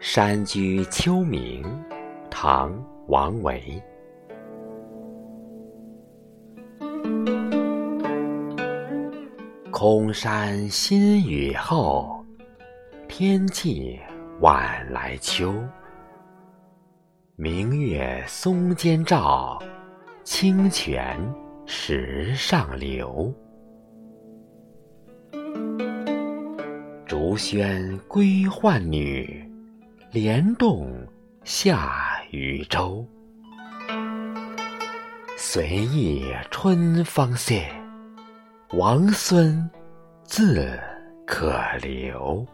山居秋暝唐王维。空山新雨后天气晚来秋。明月松间照清泉石上流竹喧归浣女，莲动下渔舟。随意春芳歇，王孙自可留。